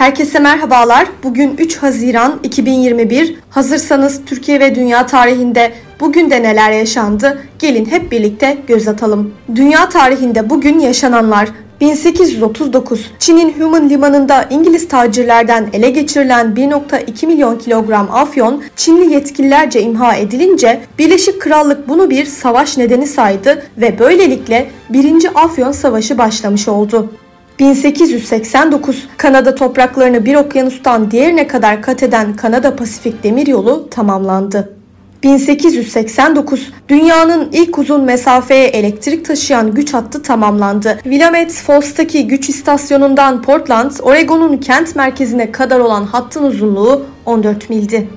Herkese merhabalar. Bugün 3 Haziran 2021. Hazırsanız Türkiye ve dünya tarihinde bugün de neler yaşandı? Gelin hep birlikte göz atalım. Dünya tarihinde bugün yaşananlar 1839 Çin'in Human limanında İngiliz tacirlerden ele geçirilen 1.2 milyon kilogram afyon Çinli yetkililerce imha edilince Birleşik Krallık bunu bir savaş nedeni saydı ve böylelikle 1. Afyon Savaşı başlamış oldu. 1889 Kanada topraklarını bir okyanustan diğerine kadar kat eden Kanada Pasifik Demiryolu tamamlandı. 1889 dünyanın ilk uzun mesafeye elektrik taşıyan güç hattı tamamlandı. Willamette Falls'taki güç istasyonundan Portland, Oregon'un kent merkezine kadar olan hattın uzunluğu 14 mildi.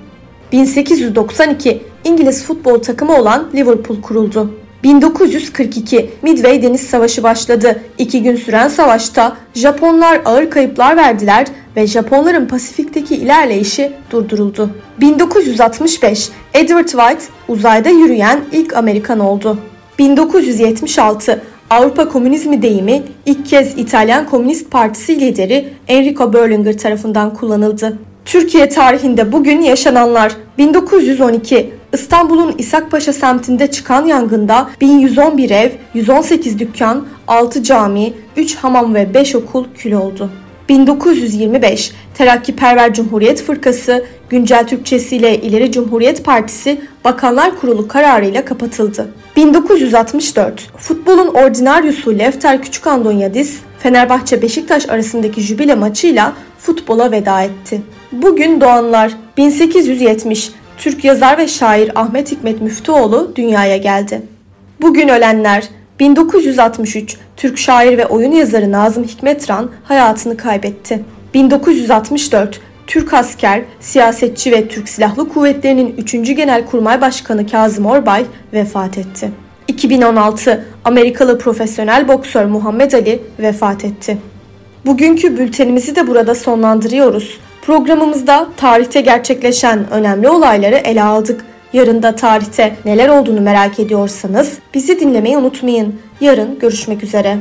1892 İngiliz futbol takımı olan Liverpool kuruldu. 1942 Midway Deniz Savaşı başladı. İki gün süren savaşta Japonlar ağır kayıplar verdiler ve Japonların Pasifik'teki ilerleyişi durduruldu. 1965 Edward White uzayda yürüyen ilk Amerikan oldu. 1976 Avrupa Komünizmi deyimi ilk kez İtalyan Komünist Partisi lideri Enrico Berlinguer tarafından kullanıldı. Türkiye tarihinde bugün yaşananlar 1912 İstanbul'un İshakpaşa semtinde çıkan yangında 1111 ev, 118 dükkan, 6 cami, 3 hamam ve 5 okul kül oldu. 1925 Terakkiperver Cumhuriyet Fırkası, güncel Türkçesiyle İleri Cumhuriyet Partisi Bakanlar Kurulu kararıyla kapatıldı. 1964 Futbolun ordinaryusu Lefter Küçükandonyadis, Fenerbahçe Beşiktaş arasındaki jübile maçıyla futbola veda etti. Bugün doğanlar 1870 Türk yazar ve şair Ahmet Hikmet Müftüoğlu dünyaya geldi. Bugün ölenler 1963 Türk şair ve oyun yazarı Nazım Hikmetran hayatını kaybetti. 1964 Türk asker, siyasetçi ve Türk Silahlı Kuvvetleri'nin 3. Genelkurmay Başkanı Kazım Orbay vefat etti. 2016 Amerikalı profesyonel boksör Muhammed Ali vefat etti. Bugünkü bültenimizi de burada sonlandırıyoruz. Programımızda tarihte gerçekleşen önemli olayları ele aldık. Yarın da tarihte neler olduğunu merak ediyorsanız bizi dinlemeyi unutmayın. Yarın görüşmek üzere.